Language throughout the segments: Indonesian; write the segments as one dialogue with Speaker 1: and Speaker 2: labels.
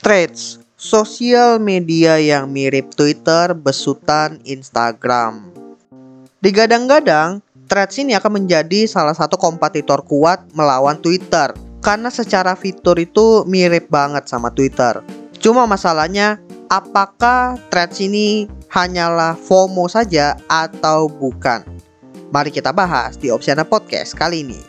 Speaker 1: Threads, sosial media yang mirip Twitter besutan Instagram. Digadang-gadang, Threads ini akan menjadi salah satu kompetitor kuat melawan Twitter karena secara fitur itu mirip banget sama Twitter. Cuma masalahnya, apakah Threads ini hanyalah FOMO saja atau bukan? Mari kita bahas di Opsiana Podcast kali ini.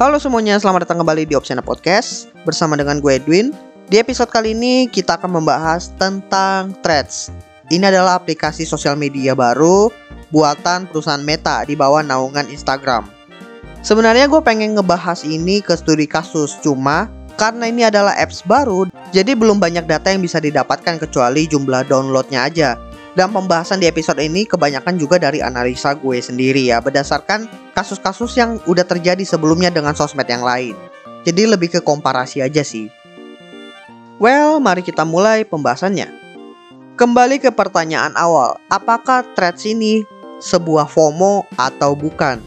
Speaker 1: Halo semuanya, selamat datang kembali di Opsiana Podcast bersama dengan gue Edwin di episode kali ini kita akan membahas tentang Threads. Ini adalah aplikasi sosial media baru buatan perusahaan Meta di bawah naungan Instagram. Sebenarnya gue pengen ngebahas ini ke studi kasus, cuma karena ini adalah apps baru, jadi belum banyak data yang bisa didapatkan kecuali jumlah downloadnya aja. Dan pembahasan di episode ini kebanyakan juga dari analisa gue sendiri ya, berdasarkan kasus-kasus yang udah terjadi sebelumnya dengan sosmed yang lain. Jadi lebih ke komparasi aja sih. Well, mari kita mulai pembahasannya. Kembali ke pertanyaan awal, apakah threads ini sebuah FOMO atau bukan?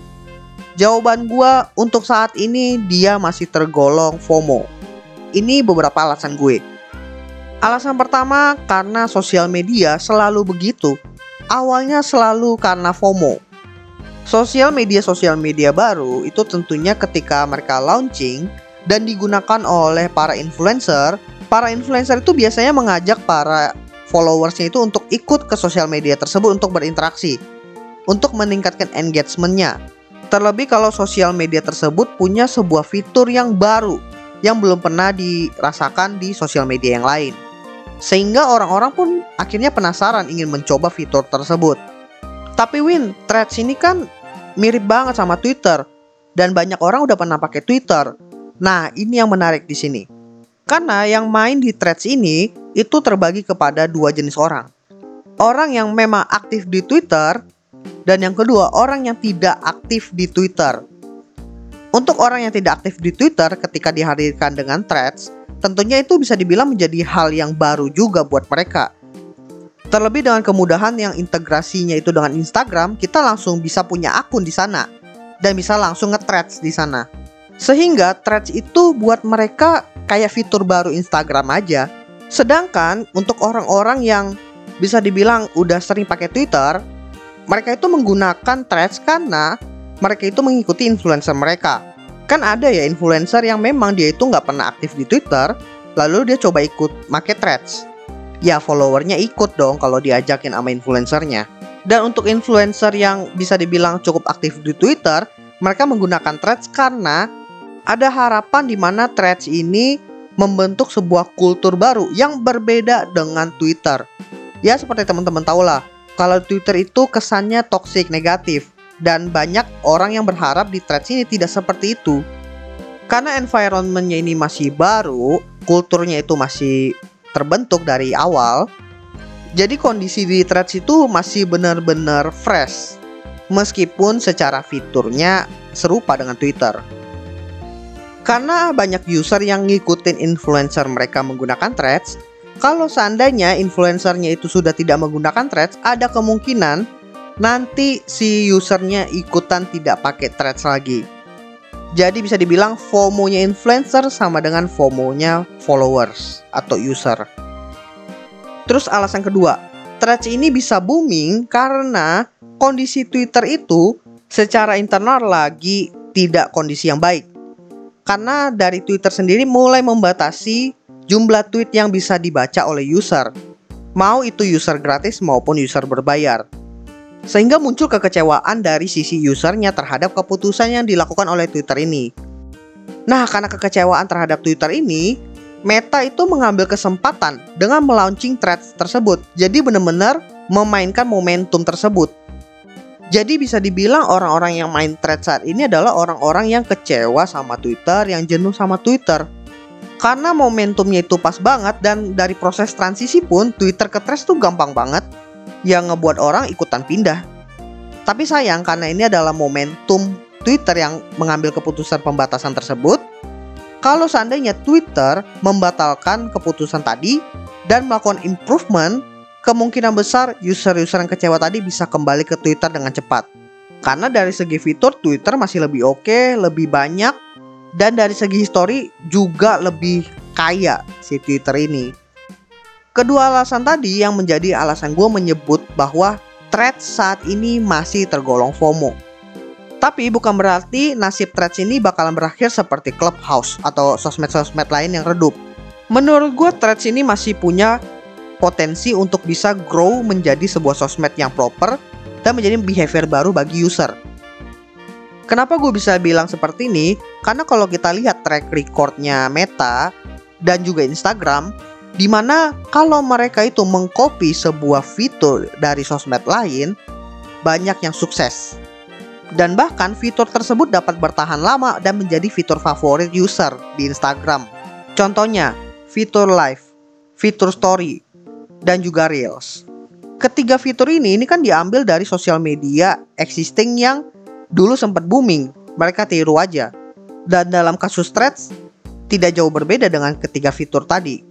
Speaker 1: Jawaban gua untuk saat ini dia masih tergolong FOMO. Ini beberapa alasan gue. Alasan pertama karena sosial media selalu begitu. Awalnya selalu karena FOMO. Sosial media sosial media baru itu tentunya ketika mereka launching dan digunakan oleh para influencer para influencer itu biasanya mengajak para followersnya itu untuk ikut ke sosial media tersebut untuk berinteraksi, untuk meningkatkan engagementnya. Terlebih kalau sosial media tersebut punya sebuah fitur yang baru yang belum pernah dirasakan di sosial media yang lain. Sehingga orang-orang pun akhirnya penasaran ingin mencoba fitur tersebut. Tapi Win, Threads ini kan mirip banget sama Twitter dan banyak orang udah pernah pakai Twitter. Nah, ini yang menarik di sini. Karena yang main di threads ini itu terbagi kepada dua jenis orang. Orang yang memang aktif di Twitter dan yang kedua orang yang tidak aktif di Twitter. Untuk orang yang tidak aktif di Twitter ketika dihadirkan dengan threads, tentunya itu bisa dibilang menjadi hal yang baru juga buat mereka. Terlebih dengan kemudahan yang integrasinya itu dengan Instagram, kita langsung bisa punya akun di sana dan bisa langsung nge-threads di sana. Sehingga threads itu buat mereka kayak fitur baru Instagram aja. Sedangkan untuk orang-orang yang bisa dibilang udah sering pakai Twitter, mereka itu menggunakan Threads karena mereka itu mengikuti influencer mereka. Kan ada ya influencer yang memang dia itu nggak pernah aktif di Twitter, lalu dia coba ikut make Threads. Ya followernya ikut dong kalau diajakin sama influencernya. Dan untuk influencer yang bisa dibilang cukup aktif di Twitter, mereka menggunakan Threads karena ada harapan di mana Threads ini membentuk sebuah kultur baru yang berbeda dengan Twitter. Ya seperti teman-teman tahu lah, kalau Twitter itu kesannya toxic negatif dan banyak orang yang berharap di Threads ini tidak seperti itu. Karena environmentnya ini masih baru, kulturnya itu masih terbentuk dari awal, jadi kondisi di Threads itu masih benar-benar fresh. Meskipun secara fiturnya serupa dengan Twitter. Karena banyak user yang ngikutin influencer mereka menggunakan threads, kalau seandainya influencernya itu sudah tidak menggunakan threads, ada kemungkinan nanti si usernya ikutan tidak pakai threads lagi. Jadi bisa dibilang FOMO-nya influencer sama dengan FOMO-nya followers atau user. Terus alasan kedua, threads ini bisa booming karena kondisi Twitter itu secara internal lagi tidak kondisi yang baik karena dari Twitter sendiri mulai membatasi jumlah tweet yang bisa dibaca oleh user, mau itu user gratis maupun user berbayar. Sehingga muncul kekecewaan dari sisi usernya terhadap keputusan yang dilakukan oleh Twitter ini. Nah, karena kekecewaan terhadap Twitter ini, Meta itu mengambil kesempatan dengan melaunching threads tersebut. Jadi benar-benar memainkan momentum tersebut jadi bisa dibilang orang-orang yang main thread saat ini adalah orang-orang yang kecewa sama Twitter, yang jenuh sama Twitter. Karena momentumnya itu pas banget dan dari proses transisi pun Twitter ke threads tuh gampang banget yang ngebuat orang ikutan pindah. Tapi sayang karena ini adalah momentum Twitter yang mengambil keputusan pembatasan tersebut. Kalau seandainya Twitter membatalkan keputusan tadi dan melakukan improvement kemungkinan besar user-user yang kecewa tadi bisa kembali ke Twitter dengan cepat. Karena dari segi fitur Twitter masih lebih oke, okay, lebih banyak dan dari segi histori juga lebih kaya si Twitter ini. Kedua alasan tadi yang menjadi alasan gue menyebut bahwa threads saat ini masih tergolong FOMO. Tapi bukan berarti nasib threads ini bakalan berakhir seperti Clubhouse atau sosmed-sosmed lain yang redup. Menurut gue threads ini masih punya potensi untuk bisa grow menjadi sebuah sosmed yang proper dan menjadi behavior baru bagi user. Kenapa gue bisa bilang seperti ini? Karena kalau kita lihat track recordnya Meta dan juga Instagram, di mana kalau mereka itu mengcopy sebuah fitur dari sosmed lain, banyak yang sukses. Dan bahkan fitur tersebut dapat bertahan lama dan menjadi fitur favorit user di Instagram. Contohnya, fitur live, fitur story, dan juga reels. Ketiga fitur ini ini kan diambil dari sosial media existing yang dulu sempat booming, mereka tiru aja. Dan dalam kasus threads, tidak jauh berbeda dengan ketiga fitur tadi.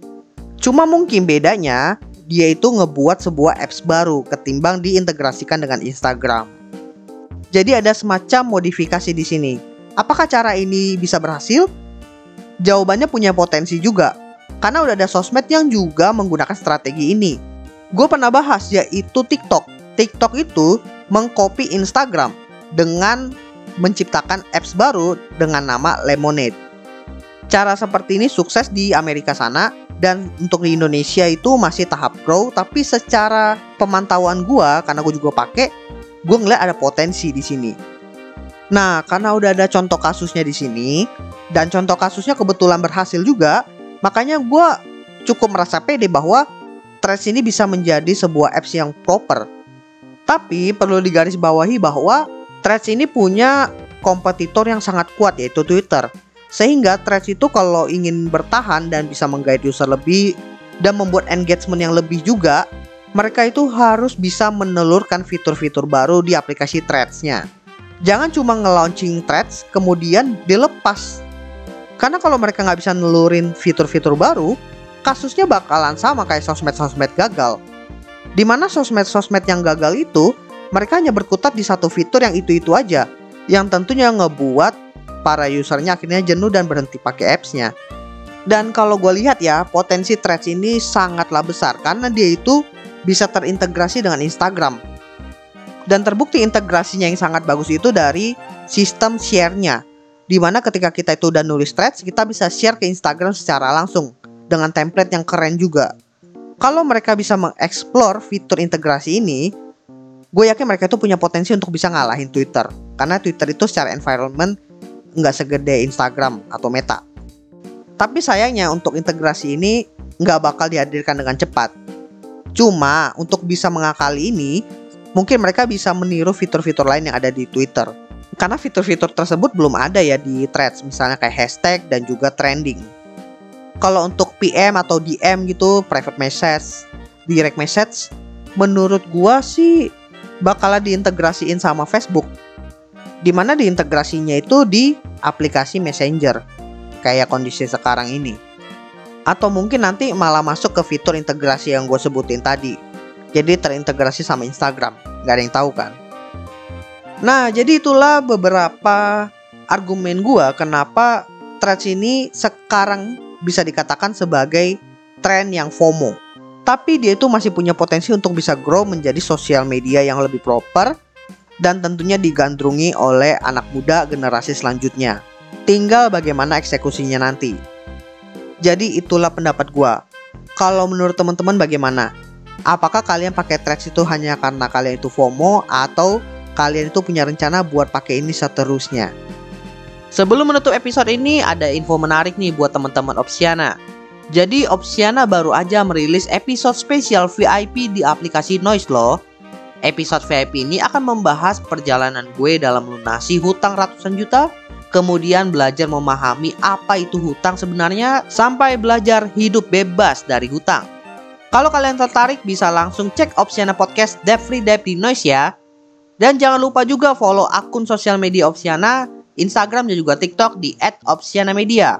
Speaker 1: Cuma mungkin bedanya, dia itu ngebuat sebuah apps baru ketimbang diintegrasikan dengan Instagram. Jadi ada semacam modifikasi di sini. Apakah cara ini bisa berhasil? Jawabannya punya potensi juga, karena udah ada sosmed yang juga menggunakan strategi ini. Gue pernah bahas yaitu TikTok. TikTok itu mengcopy Instagram dengan menciptakan apps baru dengan nama Lemonade. Cara seperti ini sukses di Amerika sana dan untuk di Indonesia itu masih tahap grow tapi secara pemantauan gua karena gue juga pakai gue ngeliat ada potensi di sini. Nah, karena udah ada contoh kasusnya di sini dan contoh kasusnya kebetulan berhasil juga, makanya gue cukup merasa pede bahwa Threads ini bisa menjadi sebuah apps yang proper. Tapi perlu digarisbawahi bahwa Threads ini punya kompetitor yang sangat kuat yaitu Twitter. Sehingga Threads itu kalau ingin bertahan dan bisa menggait user lebih dan membuat engagement yang lebih juga, mereka itu harus bisa menelurkan fitur-fitur baru di aplikasi Threads-nya. Jangan cuma nge-launching Threads kemudian dilepas. Karena kalau mereka nggak bisa nelurin fitur-fitur baru, kasusnya bakalan sama kayak sosmed-sosmed gagal. Di mana sosmed-sosmed yang gagal itu mereka hanya berkutat di satu fitur yang itu-itu aja, yang tentunya ngebuat para usernya akhirnya jenuh dan berhenti pakai appsnya. Dan kalau gue lihat ya, potensi Threads ini sangatlah besar karena dia itu bisa terintegrasi dengan Instagram. Dan terbukti integrasinya yang sangat bagus itu dari sistem share-nya. Di mana ketika kita itu udah nulis threads, kita bisa share ke Instagram secara langsung dengan template yang keren juga. Kalau mereka bisa mengeksplor fitur integrasi ini, gue yakin mereka itu punya potensi untuk bisa ngalahin Twitter karena Twitter itu secara environment nggak segede Instagram atau Meta. Tapi sayangnya untuk integrasi ini nggak bakal dihadirkan dengan cepat. Cuma untuk bisa mengakali ini, mungkin mereka bisa meniru fitur-fitur lain yang ada di Twitter. Karena fitur-fitur tersebut belum ada ya di threads, misalnya kayak hashtag dan juga trending. Kalau untuk PM atau DM gitu, private message, direct message, menurut gua sih bakalan diintegrasiin sama Facebook. Di mana diintegrasinya itu di aplikasi Messenger, kayak kondisi sekarang ini. Atau mungkin nanti malah masuk ke fitur integrasi yang gue sebutin tadi. Jadi terintegrasi sama Instagram, gak ada yang tahu kan. Nah, jadi itulah beberapa argumen gue kenapa Threads ini sekarang bisa dikatakan sebagai tren yang FOMO tapi dia itu masih punya potensi untuk bisa grow menjadi sosial media yang lebih proper dan tentunya digandrungi oleh anak muda generasi selanjutnya. Tinggal bagaimana eksekusinya nanti. Jadi itulah pendapat gua. Kalau menurut teman-teman bagaimana? Apakah kalian pakai Threads itu hanya karena kalian itu FOMO atau kalian itu punya rencana buat pakai ini seterusnya? Sebelum menutup episode ini ada info menarik nih buat teman-teman Opsiana. Jadi Opsiana baru aja merilis episode spesial VIP di aplikasi Noise loh. Episode VIP ini akan membahas perjalanan gue dalam melunasi hutang ratusan juta, kemudian belajar memahami apa itu hutang sebenarnya, sampai belajar hidup bebas dari hutang. Kalau kalian tertarik bisa langsung cek Opsiana Podcast Debt Free Debt di Noise ya. Dan jangan lupa juga follow akun sosial media Opsiana, Instagram dan juga TikTok di @opsianamedia.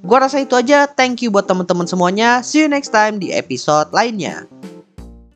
Speaker 1: Gua rasa itu aja. Thank you buat teman-teman semuanya. See you next time di episode lainnya.